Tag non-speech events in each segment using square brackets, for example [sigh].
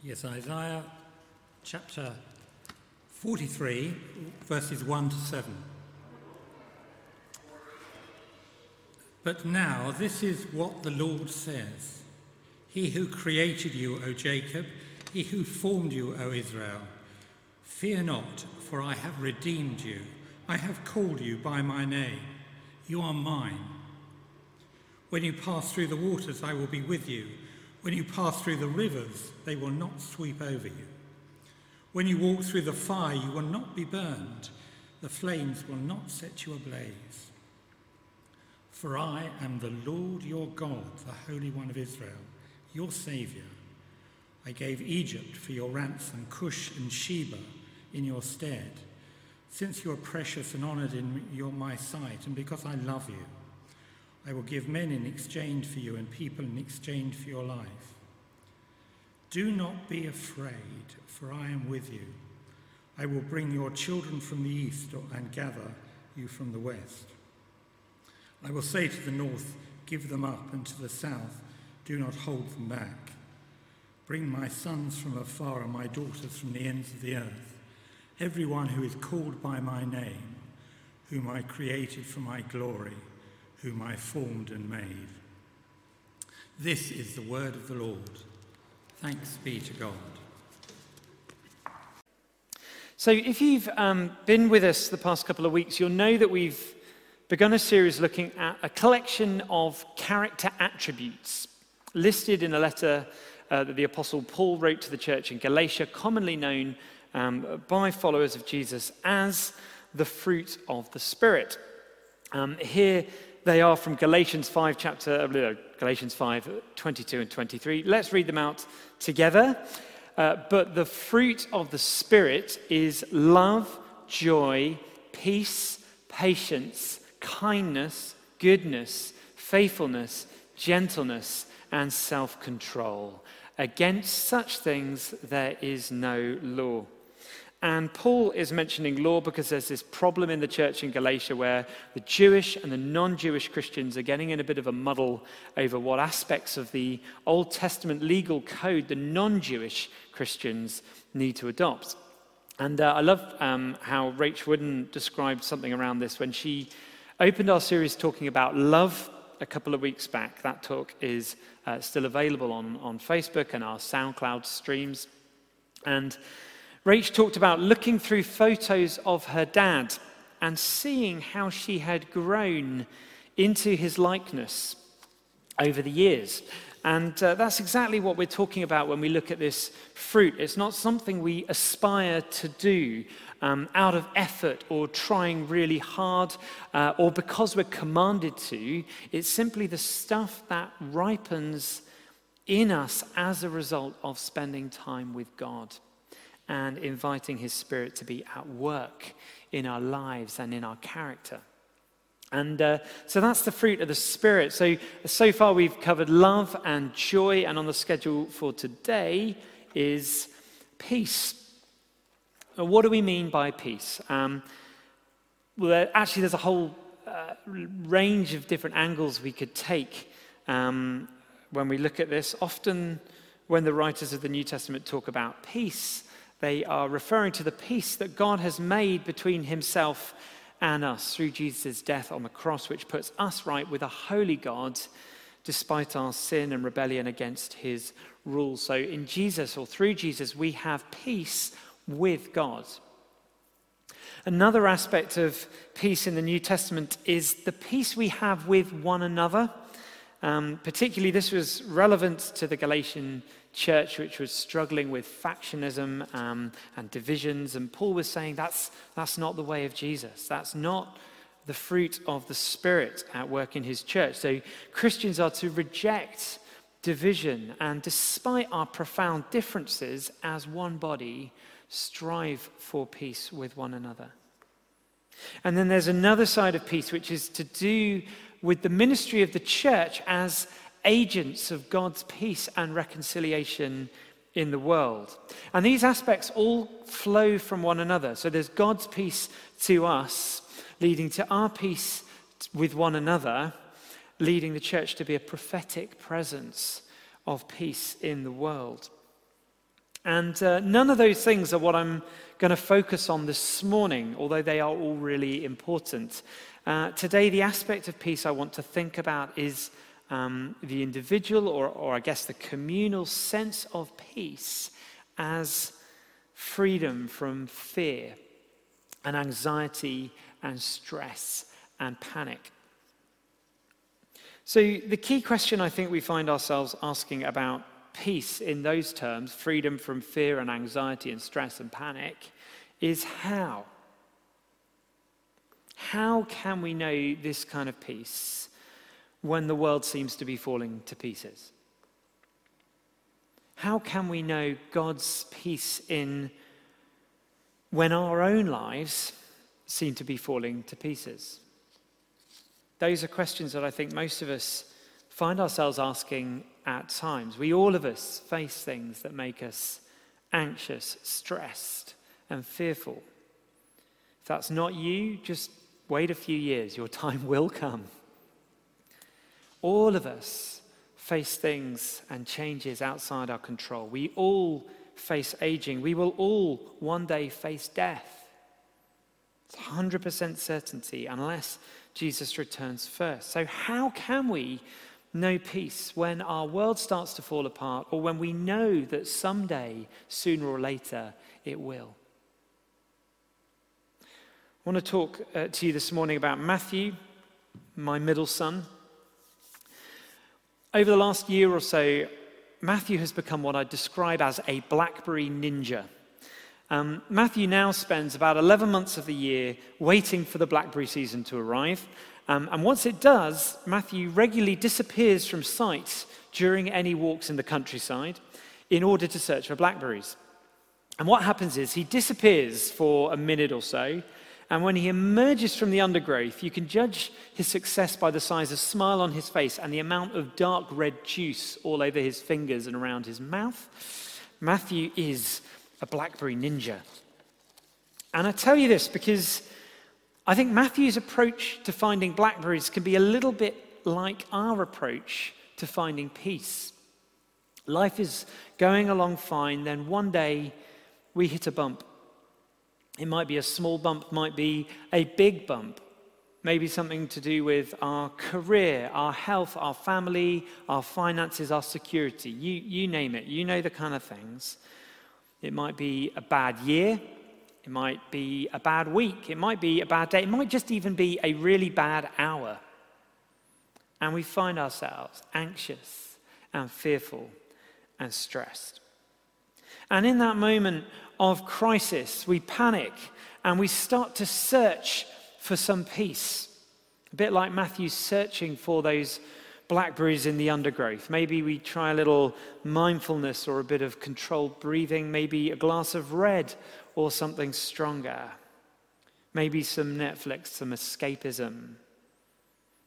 Yes, Isaiah chapter 43, verses 1 to 7. But now this is what the Lord says He who created you, O Jacob, he who formed you, O Israel, fear not, for I have redeemed you. I have called you by my name. You are mine. When you pass through the waters, I will be with you. When you pass through the rivers, they will not sweep over you. When you walk through the fire, you will not be burned. The flames will not set you ablaze. For I am the Lord your God, the Holy One of Israel, your Saviour. I gave Egypt for your ransom, Cush and Sheba in your stead, since you are precious and honoured in your, my sight, and because I love you. I will give men in exchange for you and people in exchange for your life. Do not be afraid, for I am with you. I will bring your children from the east and gather you from the west. I will say to the north, Give them up, and to the south, Do not hold them back. Bring my sons from afar and my daughters from the ends of the earth, everyone who is called by my name, whom I created for my glory whom I formed and made. This is the word of the Lord. Thanks be to God. So, if you've um, been with us the past couple of weeks, you'll know that we've begun a series looking at a collection of character attributes listed in a letter uh, that the Apostle Paul wrote to the church in Galatia, commonly known um, by followers of Jesus as the fruit of the Spirit. Um, here, they are from Galatians 5, chapter, uh, Galatians 5, 22 and 23. Let's read them out together. Uh, but the fruit of the Spirit is love, joy, peace, patience, kindness, goodness, faithfulness, gentleness, and self control. Against such things there is no law. And Paul is mentioning law because there's this problem in the church in Galatia where the Jewish and the non Jewish Christians are getting in a bit of a muddle over what aspects of the Old Testament legal code the non Jewish Christians need to adopt. And uh, I love um, how Rach Wooden described something around this when she opened our series talking about love a couple of weeks back. That talk is uh, still available on, on Facebook and our SoundCloud streams. And Rach talked about looking through photos of her dad and seeing how she had grown into his likeness over the years. And uh, that's exactly what we're talking about when we look at this fruit. It's not something we aspire to do um, out of effort or trying really hard uh, or because we're commanded to. It's simply the stuff that ripens in us as a result of spending time with God and inviting His Spirit to be at work in our lives and in our character. And uh, so that's the fruit of the Spirit. So, so far we've covered love and joy, and on the schedule for today is peace. what do we mean by peace? Um, well, actually, there's a whole uh, range of different angles we could take um, when we look at this. Often, when the writers of the New Testament talk about peace, they are referring to the peace that God has made between himself and us through Jesus' death on the cross, which puts us right with a holy God despite our sin and rebellion against his rules. So in Jesus or through Jesus, we have peace with God. Another aspect of peace in the New Testament is the peace we have with one another. Um, particularly, this was relevant to the Galatian church which was struggling with factionism um, and divisions. And Paul was saying that's, that's not the way of Jesus. That's not the fruit of the Spirit at work in his church. So Christians are to reject division and, despite our profound differences, as one body, strive for peace with one another. And then there's another side of peace, which is to do with the ministry of the church as agents of God's peace and reconciliation in the world. And these aspects all flow from one another. So there's God's peace to us, leading to our peace with one another, leading the church to be a prophetic presence of peace in the world. And uh, none of those things are what I'm going to focus on this morning, although they are all really important. Uh, today, the aspect of peace I want to think about is um, the individual, or, or I guess the communal sense of peace as freedom from fear and anxiety and stress and panic. So, the key question I think we find ourselves asking about peace in those terms, freedom from fear and anxiety and stress and panic, is how? How can we know this kind of peace when the world seems to be falling to pieces? How can we know God's peace in when our own lives seem to be falling to pieces? Those are questions that I think most of us find ourselves asking at times. We, all of us, face things that make us anxious, stressed, and fearful. If that's not you, just wait a few years. Your time [laughs] will come. All of us face things and changes outside our control. We all face aging. We will all one day face death. It's 100% certainty unless Jesus returns first. So, how can we know peace when our world starts to fall apart or when we know that someday, sooner or later, it will? I want to talk uh, to you this morning about Matthew, my middle son. Over the last year or so, Matthew has become what I describe as a Blackberry ninja. Um, Matthew now spends about 11 months of the year waiting for the Blackberry season to arrive. Um, and once it does, Matthew regularly disappears from sight during any walks in the countryside in order to search for blackberries. And what happens is he disappears for a minute or so, and when he emerges from the undergrowth, you can judge his success by the size of smile on his face and the amount of dark red juice all over his fingers and around his mouth. Matthew is a blackberry ninja. And I tell you this because I think Matthew's approach to finding blackberries can be a little bit like our approach to finding peace. Life is going along fine, then one day we hit a bump. It might be a small bump, might be a big bump, maybe something to do with our career, our health, our family, our finances, our security. You, you name it, you know the kind of things. It might be a bad year. It might be a bad week. It might be a bad day. It might just even be a really bad hour. And we find ourselves anxious and fearful and stressed. And in that moment of crisis, we panic and we start to search for some peace. A bit like Matthew searching for those blackberries in the undergrowth. Maybe we try a little mindfulness or a bit of controlled breathing, maybe a glass of red or something stronger. Maybe some Netflix, some escapism.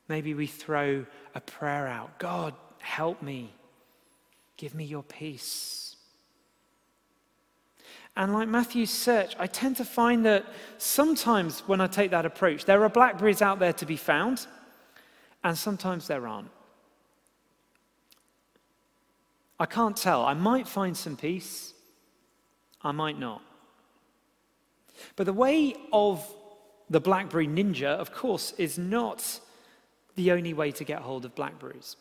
Maybe we throw a prayer out God, help me. Give me your peace. And like Matthew's search, I tend to find that sometimes when I take that approach, there are blackberries out there to be found, and sometimes there aren't. I can't tell. I might find some peace, I might not. But the way of the Blackberry Ninja, of course, is not the only way to get hold of blackberries.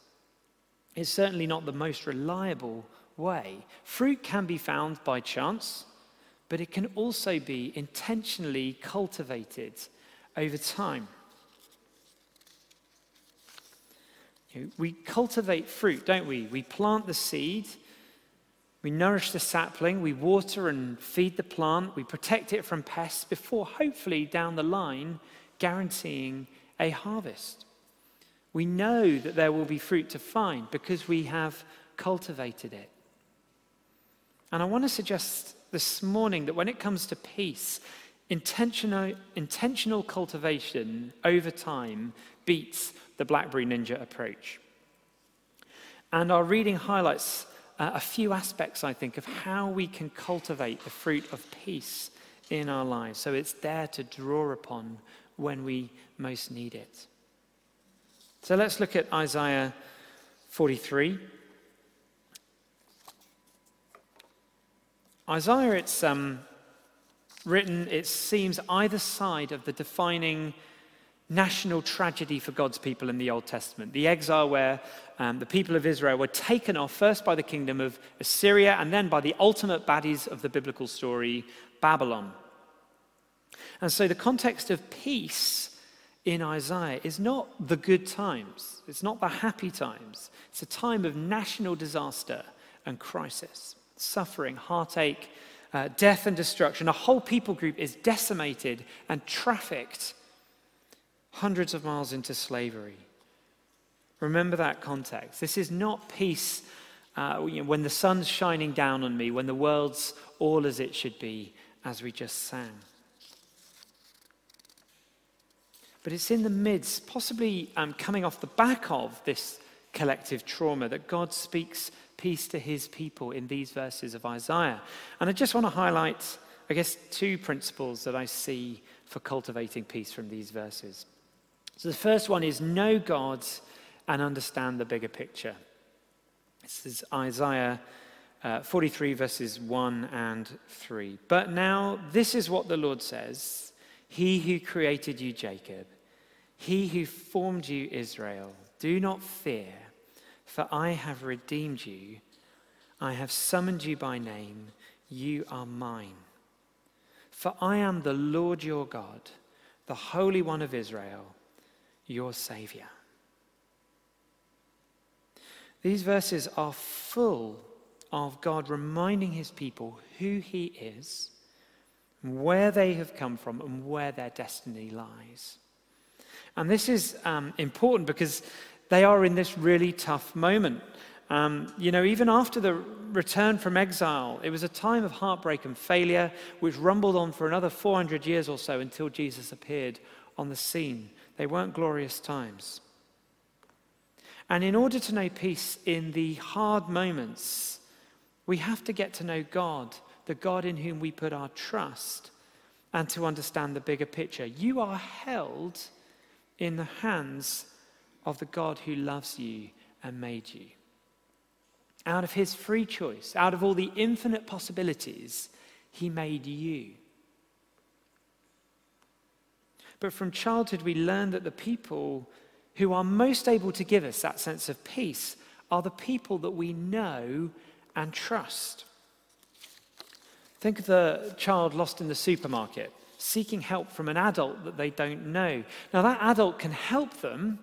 It's certainly not the most reliable way. Fruit can be found by chance, but it can also be intentionally cultivated over time. We cultivate fruit, don't we? We plant the seed, we nourish the sapling, we water and feed the plant, we protect it from pests before hopefully down the line guaranteeing a harvest. We know that there will be fruit to find because we have cultivated it. And I want to suggest this morning that when it comes to peace, intentional, intentional cultivation over time beats the Blackberry Ninja approach. And our reading highlights uh, a few aspects, I think, of how we can cultivate the fruit of peace in our lives so it's there to draw upon when we most need it. So let's look at Isaiah 43. Isaiah, it's um, written, it seems, either side of the defining national tragedy for God's people in the Old Testament. The exile where um, the people of Israel were taken off first by the kingdom of Assyria and then by the ultimate baddies of the biblical story, Babylon. And so the context of peace in Isaiah is not the good times, it's not the happy times. It's a time of national disaster and crisis, suffering, heartache, uh, death, and destruction. A whole people group is decimated and trafficked hundreds of miles into slavery. Remember that context. This is not peace uh, you know, when the sun's shining down on me, when the world's all as it should be, as we just sang. But it's in the midst, possibly um, coming off the back of this collective trauma, that God speaks peace to his people in these verses of Isaiah. And I just want to highlight, I guess, two principles that I see for cultivating peace from these verses. So the first one is know God and understand the bigger picture. This is Isaiah uh, 43, verses 1 and 3. But now, this is what the Lord says He who created you, Jacob, he who formed you, Israel, do not fear, for I have redeemed you. I have summoned you by name. You are mine. For I am the Lord your God, the Holy One of Israel your Savior. These verses are full of God reminding his people who he is, where they have come from, and where their destiny lies. And this is um, important because they are in this really tough moment. Um, you know, even after the return from exile, it was a time of heartbreak and failure, which rumbled on for another 400 years or so until Jesus appeared on the scene. They weren't glorious times. And in order to know peace in the hard moments, we have to get to know God, the God in whom we put our trust, and to understand the bigger picture. You are held in the hands of the God who loves you and made you. Out of his free choice, out of all the infinite possibilities, he made you. But from childhood, we learn that the people who are most able to give us that sense of peace are the people that we know and trust. Think of the child lost in the supermarket, seeking help from an adult that they don't know. Now, that adult can help them,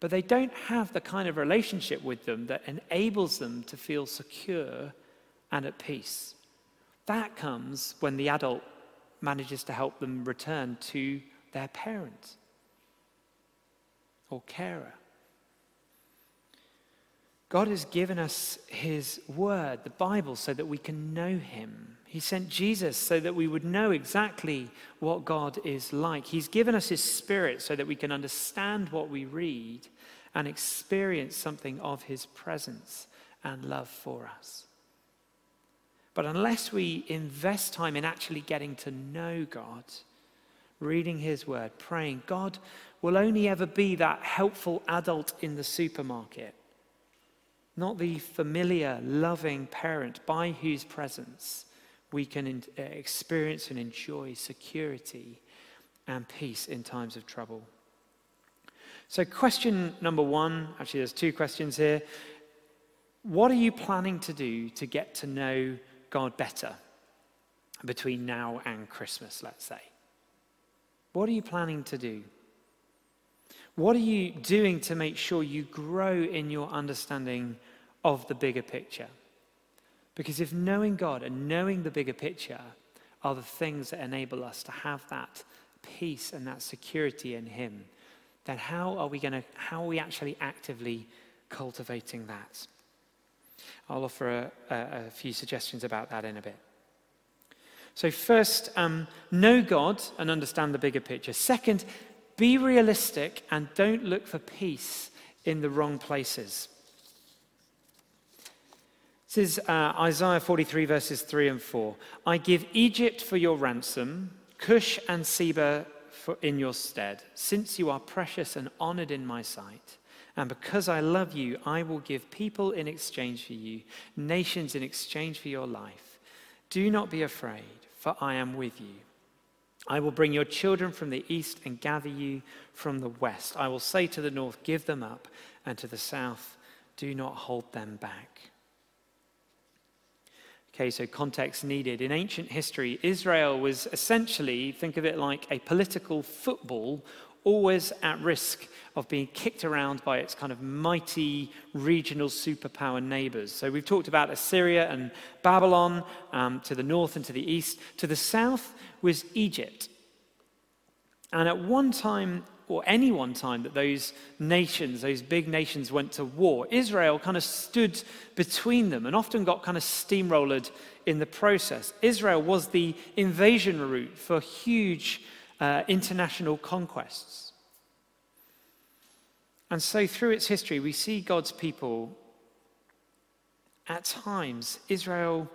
but they don't have the kind of relationship with them that enables them to feel secure and at peace. That comes when the adult manages to help them return to their parent or carer. God has given us His Word, the Bible, so that we can know Him. He sent Jesus so that we would know exactly what God is like. He's given us His Spirit so that we can understand what we read and experience something of His presence and love for us. But unless we invest time in actually getting to know God, reading His Word, praying, God will only ever be that helpful adult in the supermarket, not the familiar, loving parent by whose presence we can uh, experience and enjoy security and peace in times of trouble. So, question number one actually, there's two questions here. What are you planning to do to get to know God better between now and Christmas, let's say? What are you planning to do? What are you doing to make sure you grow in your understanding of the bigger picture? Because if knowing God and knowing the bigger picture are the things that enable us to have that peace and that security in Him, then how are we going to, how are we actually actively cultivating that? I'll offer a, a, a few suggestions about that in a bit. So, first, um, know God and understand the bigger picture. Second, be realistic and don't look for peace in the wrong places. This is uh, Isaiah 43, verses 3 and 4. I give Egypt for your ransom, Cush and Seba for, in your stead, since you are precious and honored in my sight. And because I love you, I will give people in exchange for you, nations in exchange for your life. Do not be afraid, for I am with you. I will bring your children from the east and gather you from the west. I will say to the north, Give them up, and to the south, Do not hold them back. Okay, so context needed. In ancient history, Israel was essentially, think of it like a political football, always at risk of being kicked around by its kind of mighty regional superpower neighbors. So we've talked about Assyria and Babylon um, to the north and to the east. To the south was Egypt. And at one time, or any one time that those nations, those big nations went to war, Israel kind of stood between them and often got kind of steamrolled in the process. Israel was the invasion route for huge uh, international conquests. And so through its history, we see God's people, at times, Israel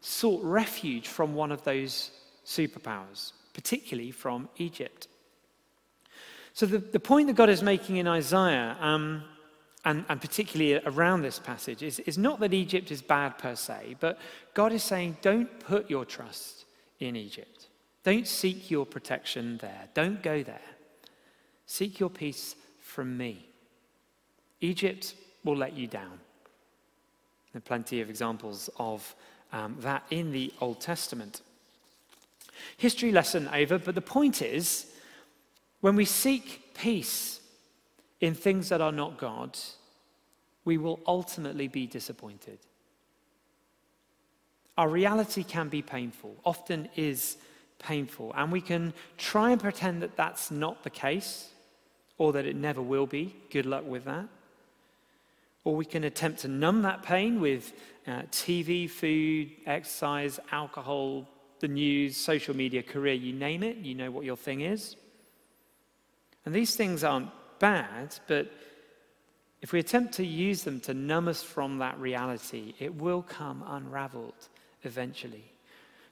sought refuge from one of those superpowers, particularly from Egypt. So, the, the point that God is making in Isaiah, um, and, and particularly around this passage, is, is not that Egypt is bad per se, but God is saying, don't put your trust in Egypt. Don't seek your protection there. Don't go there. Seek your peace from me. Egypt will let you down. There are plenty of examples of um, that in the Old Testament. History lesson over, but the point is when we seek peace in things that are not God, we will ultimately be disappointed. Our reality can be painful, often is painful, and we can try and pretend that that's not the case or that it never will be. Good luck with that. Or we can attempt to numb that pain with uh, TV, food, exercise, alcohol, the news, social media, career, you name it, you know what your thing is. And these things aren't bad, but if we attempt to use them to numb us from that reality, it will come unraveled eventually.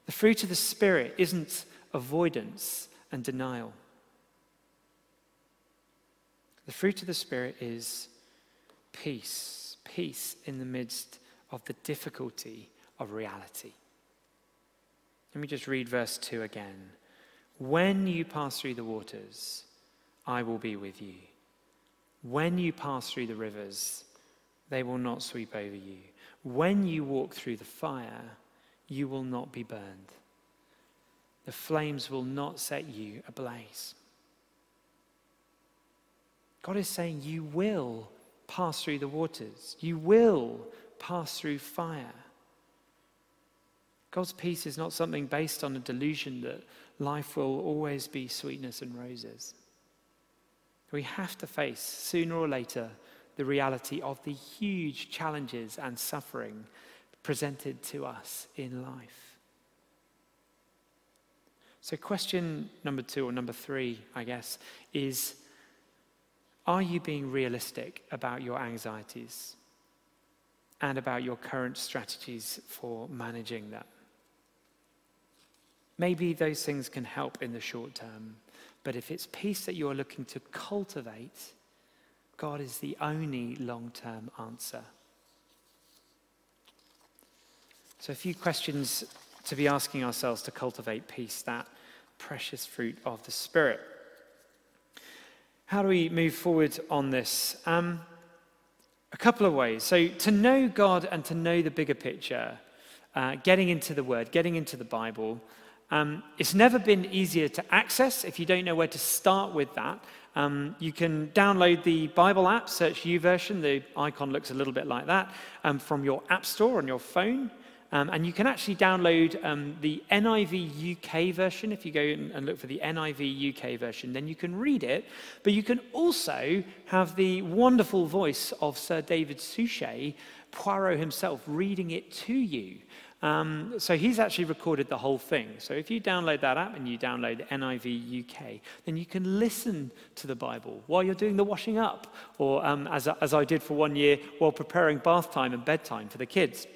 The fruit of the Spirit isn't avoidance and denial. The fruit of the Spirit is peace, peace in the midst of the difficulty of reality. Let me just read verse 2 again. When you pass through the waters, I will be with you. When you pass through the rivers, they will not sweep over you. When you walk through the fire, you will not be burned. The flames will not set you ablaze. God is saying, You will pass through the waters, you will pass through fire. God's peace is not something based on a delusion that life will always be sweetness and roses. We have to face, sooner or later, the reality of the huge challenges and suffering presented to us in life. So, question number two, or number three, I guess, is Are you being realistic about your anxieties and about your current strategies for managing them? Maybe those things can help in the short term, but if it's peace that you're looking to cultivate, God is the only long term answer. So, a few questions to be asking ourselves to cultivate peace, that precious fruit of the Spirit. How do we move forward on this? Um, a couple of ways. So, to know God and to know the bigger picture, uh, getting into the Word, getting into the Bible, um, it's never been easier to access. If you don't know where to start with that, um, you can download the Bible app, search YouVersion. The icon looks a little bit like that um, from your App Store on your phone. Um, and you can actually download um, the NIV UK version. If you go and look for the NIV UK version, then you can read it. But you can also have the wonderful voice of Sir David Suchet, Poirot himself, reading it to you. Um, so he's actually recorded the whole thing. So if you download that app and you download NIV UK, then you can listen to the Bible while you're doing the washing up, or um, as, as I did for one year while preparing bath time and bedtime for the kids.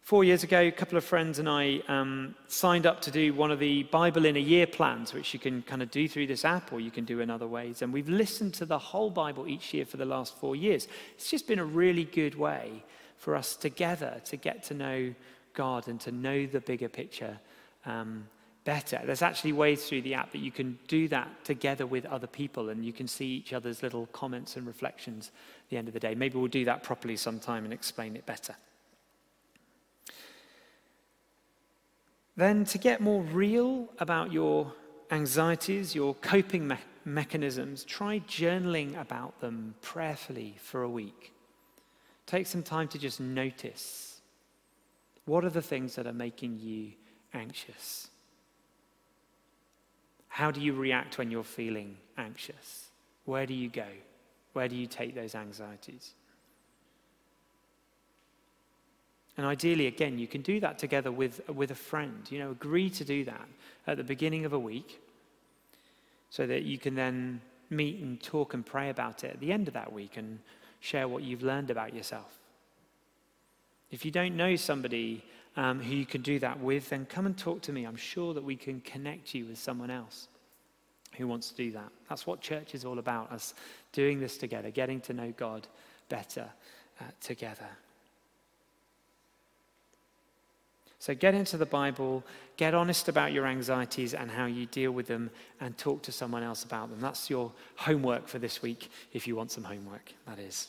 Four years ago, a couple of friends and I um, signed up to do one of the Bible in a Year plans, which you can kind of do through this app or you can do in other ways. And we've listened to the whole Bible each year for the last four years. It's just been a really good way for us together to get to know God and to know the bigger picture um, better. There's actually ways through the app that you can do that together with other people and you can see each other's little comments and reflections at the end of the day. Maybe we'll do that properly sometime and explain it better. Then, to get more real about your anxieties, your coping me- mechanisms, try journaling about them prayerfully for a week. Take some time to just notice what are the things that are making you anxious? How do you react when you're feeling anxious? Where do you go? Where do you take those anxieties? And ideally, again, you can do that together with, with a friend. You know, agree to do that at the beginning of a week so that you can then meet and talk and pray about it at the end of that week and share what you've learned about yourself. If you don't know somebody um, who you can do that with, then come and talk to me. I'm sure that we can connect you with someone else who wants to do that. That's what church is all about, us doing this together, getting to know God better uh, together. So get into the Bible, get honest about your anxieties and how you deal with them, and talk to someone else about them. That's your homework for this week, if you want some homework, that is.